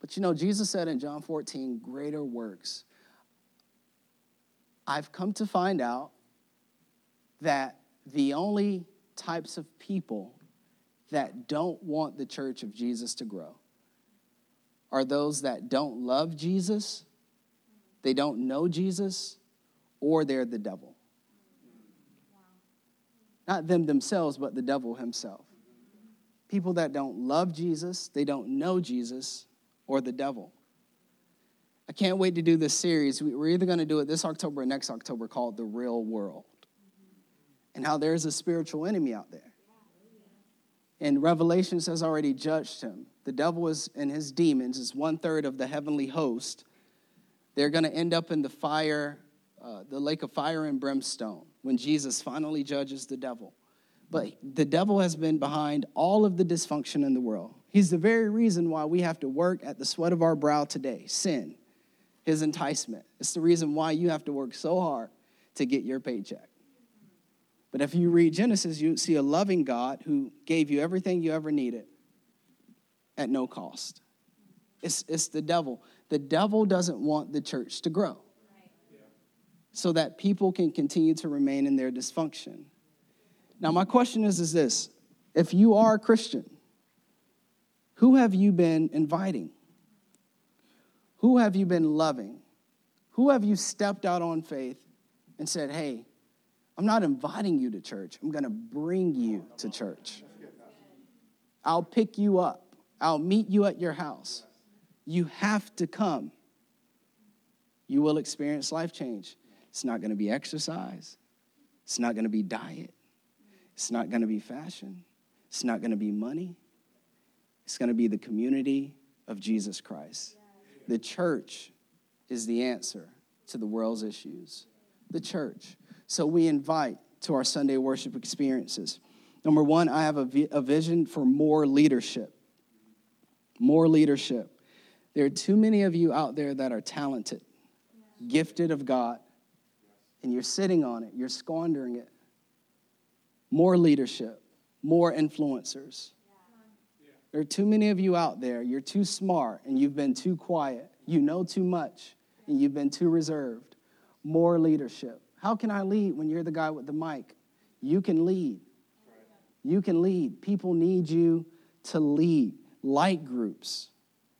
But you know, Jesus said in John 14, greater works. I've come to find out that the only types of people that don't want the church of Jesus to grow are those that don't love Jesus they don't know Jesus, or they're the devil. Not them themselves, but the devil himself. People that don't love Jesus, they don't know Jesus, or the devil. I can't wait to do this series. We're either going to do it this October or next October called The Real World. And how there's a spiritual enemy out there. And Revelations has already judged him. The devil is, and his demons is one third of the heavenly host they're going to end up in the fire, uh, the lake of fire and brimstone when Jesus finally judges the devil. But the devil has been behind all of the dysfunction in the world. He's the very reason why we have to work at the sweat of our brow today sin, his enticement. It's the reason why you have to work so hard to get your paycheck. But if you read Genesis, you see a loving God who gave you everything you ever needed at no cost. It's, it's the devil. The devil doesn't want the church to grow so that people can continue to remain in their dysfunction. Now, my question is, is this if you are a Christian, who have you been inviting? Who have you been loving? Who have you stepped out on faith and said, hey, I'm not inviting you to church, I'm gonna bring you to church? I'll pick you up, I'll meet you at your house. You have to come. You will experience life change. It's not going to be exercise, it's not going to be diet, it's not going to be fashion, it's not going to be money. It's going to be the community of Jesus Christ. The church is the answer to the world's issues. The church. So we invite to our Sunday worship experiences. Number one, I have a, a vision for more leadership. More leadership. There are too many of you out there that are talented, gifted of God, and you're sitting on it, you're squandering it. More leadership, more influencers. There are too many of you out there, you're too smart and you've been too quiet. You know too much and you've been too reserved. More leadership. How can I lead when you're the guy with the mic? You can lead. You can lead. People need you to lead. Light groups.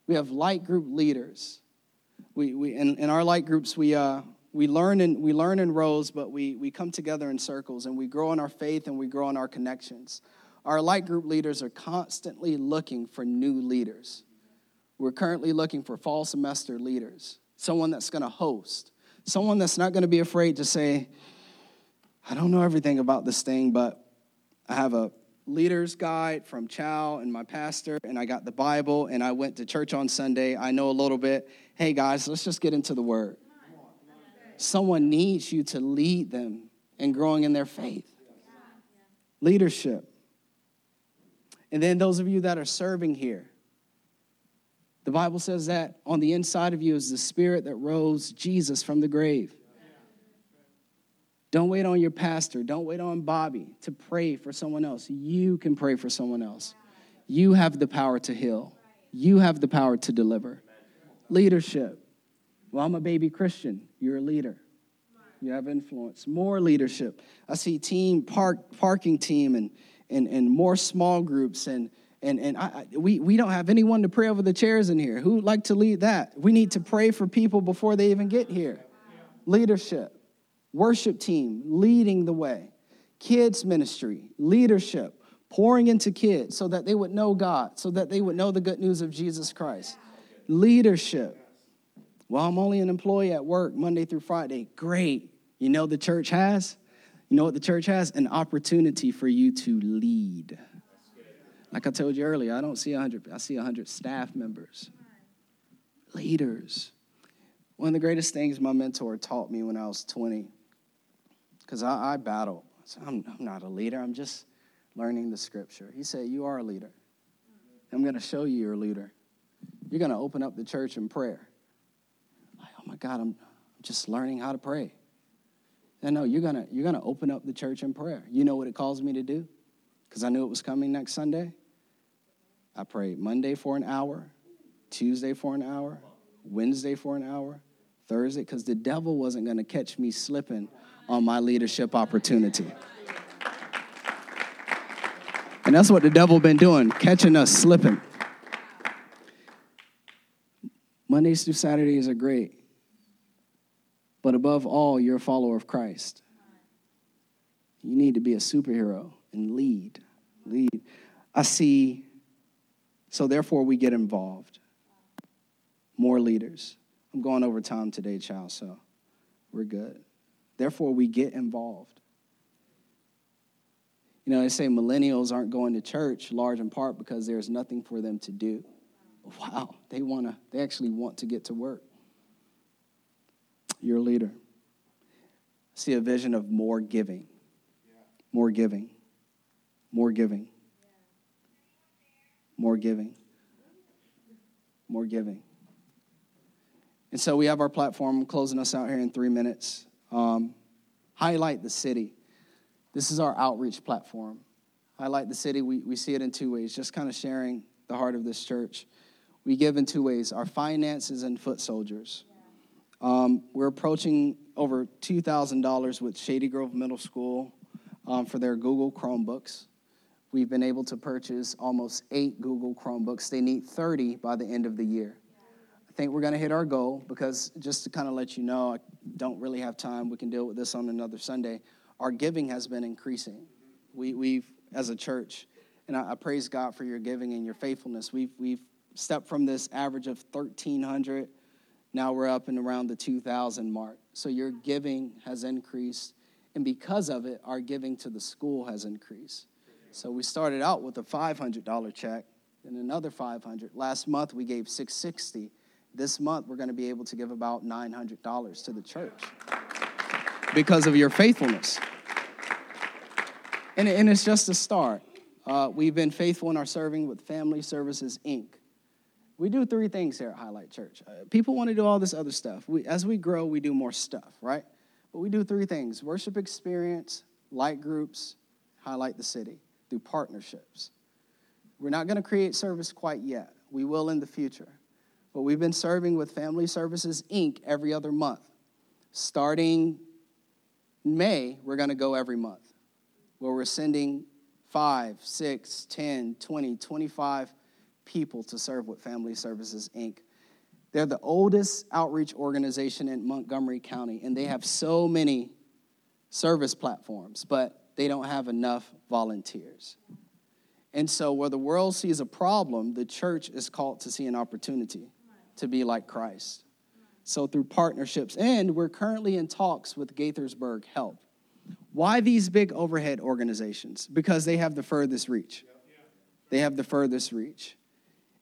We have light group leaders. We, we, in, in our light groups, we, uh, we, learn in, we learn in rows, but we, we come together in circles and we grow in our faith and we grow in our connections. Our light group leaders are constantly looking for new leaders. We're currently looking for fall semester leaders, someone that's going to host, someone that's not going to be afraid to say, I don't know everything about this thing, but I have a leader's guide from Chow and my pastor, and I got the Bible, and I went to church on Sunday. I know a little bit. Hey, guys, let's just get into the word. Someone needs you to lead them in growing in their faith. Leadership. And then those of you that are serving here, the Bible says that on the inside of you is the spirit that rose Jesus from the grave. Don't wait on your pastor. Don't wait on Bobby to pray for someone else. You can pray for someone else. You have the power to heal, you have the power to deliver. Leadership. Well, I'm a baby Christian. You're a leader. You have influence. More leadership. I see team park parking team and and, and more small groups and and, and I, we, we don't have anyone to pray over the chairs in here. Who would like to lead that? We need to pray for people before they even get here. Leadership worship team leading the way, kids ministry, leadership, pouring into kids so that they would know God, so that they would know the good news of Jesus Christ. Leadership. Well, I'm only an employee at work Monday through Friday. Great. You know the church has? You know what the church has? An opportunity for you to lead. Like I told you earlier, I don't see 100, I see 100 staff members, leaders. One of the greatest things my mentor taught me when I was 20 because I, I battle. So I'm, I'm not a leader, I'm just learning the scripture. He said, You are a leader. I'm going to show you you're a leader. You're going to open up the church in prayer. Like, oh my God, I'm just learning how to pray. And no, you're to you're to open up the church in prayer. You know what it calls me to do? Because I knew it was coming next Sunday. I prayed Monday for an hour, Tuesday for an hour, Wednesday for an hour, Thursday, because the devil wasn't to catch me slipping on my leadership opportunity. And that's what the devil been doing, catching us slipping. Mondays through Saturdays are great. But above all, you're a follower of Christ. You need to be a superhero and lead. Lead. I see, so therefore we get involved. More leaders. I'm going over time today, child, so we're good. Therefore, we get involved. You know, they say millennials aren't going to church large in part because there's nothing for them to do. Wow, they want to, they actually want to get to work. You're a leader. see a vision of more giving, more giving, more giving, more giving, more giving. And so we have our platform closing us out here in three minutes. Um, highlight the city. This is our outreach platform. Highlight the city, we, we see it in two ways, just kind of sharing the heart of this church. We give in two ways our finances and foot soldiers. Um, we're approaching over $2,000 with Shady Grove Middle School um, for their Google Chromebooks. We've been able to purchase almost eight Google Chromebooks. They need 30 by the end of the year. I think we're going to hit our goal because just to kind of let you know, I don't really have time. We can deal with this on another Sunday. Our giving has been increasing. We, we've, as a church, and I, I praise God for your giving and your faithfulness. We've, we've stepped from this average of 1,300. Now we're up and around the 2,000 mark. So your giving has increased. And because of it, our giving to the school has increased. So we started out with a $500 check and another 500. Last month we gave 660 this month, we're going to be able to give about $900 to the church because of your faithfulness. And, and it's just a start. Uh, we've been faithful in our serving with Family Services, Inc. We do three things here at Highlight Church. Uh, people want to do all this other stuff. We, as we grow, we do more stuff, right? But we do three things worship experience, light groups, highlight the city through partnerships. We're not going to create service quite yet. We will in the future. But we've been serving with Family Services Inc. every other month. Starting May, we're going to go every month, where we're sending five, six, 10, 20, 25 people to serve with Family Services Inc. They're the oldest outreach organization in Montgomery County, and they have so many service platforms, but they don't have enough volunteers. And so, where the world sees a problem, the church is called to see an opportunity to be like Christ. So, through partnerships, and we're currently in talks with Gaithersburg Help. Why these big overhead organizations? Because they have the furthest reach. They have the furthest reach.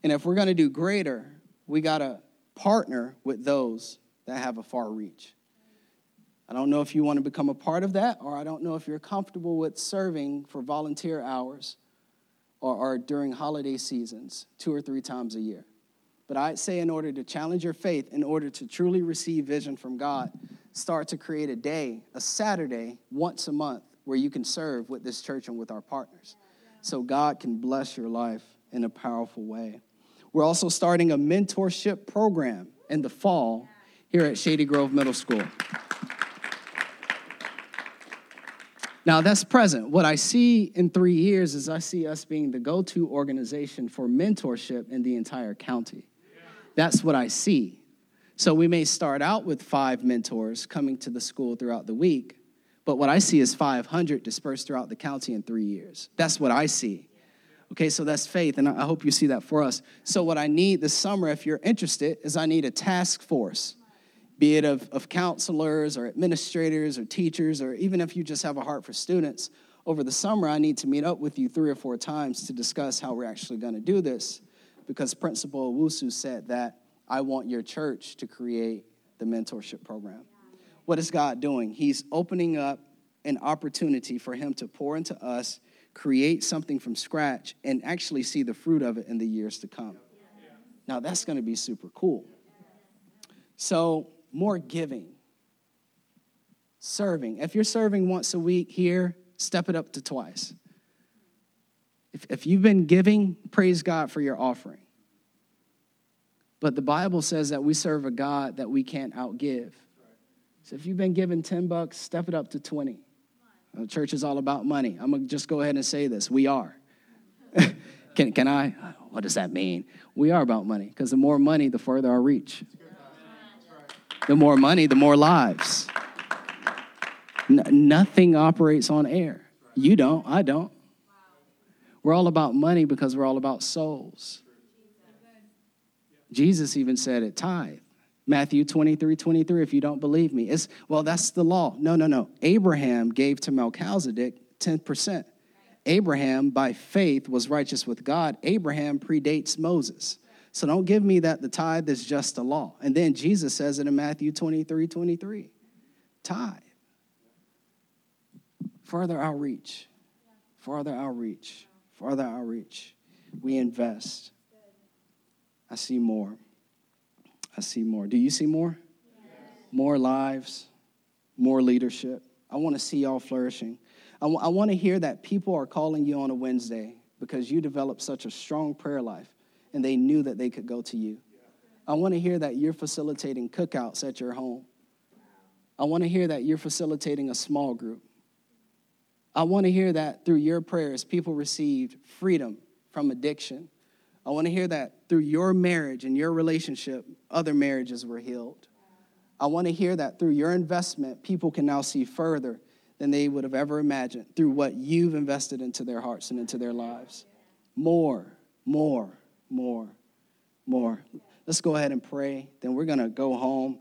And if we're going to do greater, we got to partner with those that have a far reach. I don't know if you want to become a part of that, or I don't know if you're comfortable with serving for volunteer hours or, or during holiday seasons two or three times a year. But I'd say, in order to challenge your faith, in order to truly receive vision from God, start to create a day, a Saturday, once a month, where you can serve with this church and with our partners. So God can bless your life in a powerful way. We're also starting a mentorship program in the fall here at Shady Grove Middle School. Now, that's present. What I see in three years is I see us being the go to organization for mentorship in the entire county. That's what I see. So we may start out with five mentors coming to the school throughout the week, but what I see is 500 dispersed throughout the county in three years. That's what I see. Okay, so that's faith, and I hope you see that for us. So, what I need this summer, if you're interested, is I need a task force be it of, of counselors or administrators or teachers, or even if you just have a heart for students, over the summer, I need to meet up with you three or four times to discuss how we're actually going to do this. Because Principal Owusu said that I want your church to create the mentorship program. What is God doing? He's opening up an opportunity for Him to pour into us, create something from scratch, and actually see the fruit of it in the years to come. Now, that's going to be super cool. So, more giving, serving. If you're serving once a week here, step it up to twice. If, if you've been giving, praise God for your offering. But the Bible says that we serve a God that we can't outgive. So if you've been given 10 bucks, step it up to 20. Church is all about money. I'm going to just go ahead and say this. We are. can, can I? What does that mean? We are about money because the more money, the further our reach. The more money, the more lives. N- nothing operates on air. You don't, I don't. We're all about money because we're all about souls. Jesus even said it tithe. Matthew 23, 23, if you don't believe me. It's, well, that's the law. No, no, no. Abraham gave to Melchizedek 10%. Abraham, by faith, was righteous with God. Abraham predates Moses. So don't give me that the tithe is just a law. And then Jesus says it in Matthew 23 23. Tithe. Further outreach. Further outreach. Further outreach. We invest. I see more. I see more. Do you see more? Yes. More lives, more leadership. I want to see y'all flourishing. I, w- I want to hear that people are calling you on a Wednesday because you developed such a strong prayer life and they knew that they could go to you. I want to hear that you're facilitating cookouts at your home. I want to hear that you're facilitating a small group. I want to hear that through your prayers, people received freedom from addiction. I want to hear that through your marriage and your relationship, other marriages were healed. I want to hear that through your investment, people can now see further than they would have ever imagined through what you've invested into their hearts and into their lives. More, more, more, more. Let's go ahead and pray. Then we're going to go home.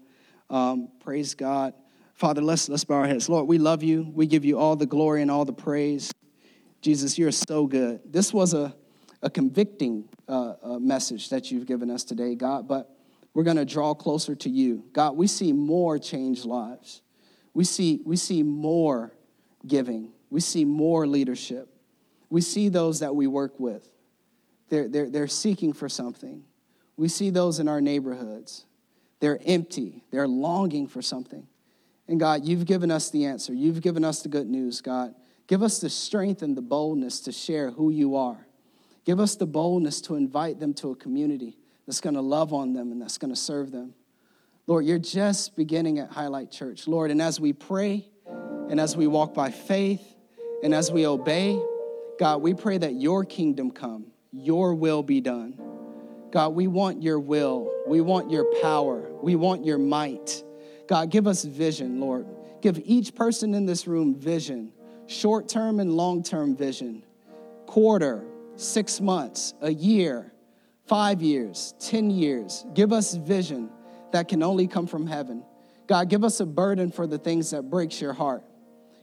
Um, praise God. Father, let's, let's bow our heads. Lord, we love you. We give you all the glory and all the praise. Jesus, you're so good. This was a, a convicting uh, uh, message that you've given us today, God, but we're going to draw closer to you. God, we see more changed lives. We see, we see more giving. We see more leadership. We see those that we work with they're, they're, they're seeking for something. We see those in our neighborhoods. They're empty, they're longing for something. And God, you've given us the answer. You've given us the good news, God. Give us the strength and the boldness to share who you are. Give us the boldness to invite them to a community that's going to love on them and that's going to serve them. Lord, you're just beginning at Highlight Church, Lord. And as we pray and as we walk by faith and as we obey, God, we pray that your kingdom come your will be done. God, we want your will. We want your power. We want your might. God, give us vision, Lord. Give each person in this room vision, short term and long term vision, quarter, six months, a year, five years, 10 years. Give us vision that can only come from heaven. God, give us a burden for the things that breaks your heart.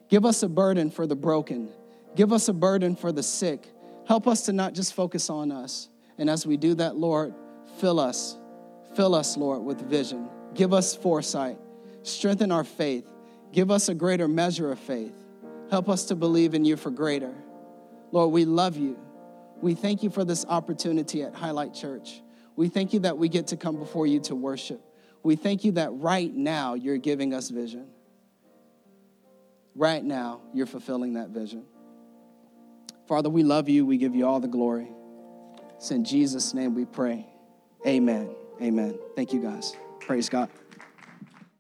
Give us a burden for the broken. Give us a burden for the sick. Help us to not just focus on us. And as we do that, Lord, fill us. Fill us, Lord, with vision. Give us foresight. Strengthen our faith. Give us a greater measure of faith. Help us to believe in you for greater. Lord, we love you. We thank you for this opportunity at Highlight Church. We thank you that we get to come before you to worship. We thank you that right now you're giving us vision. Right now, you're fulfilling that vision. Father, we love you. We give you all the glory. It's in Jesus' name we pray. Amen. Amen. Thank you, guys. Praise God.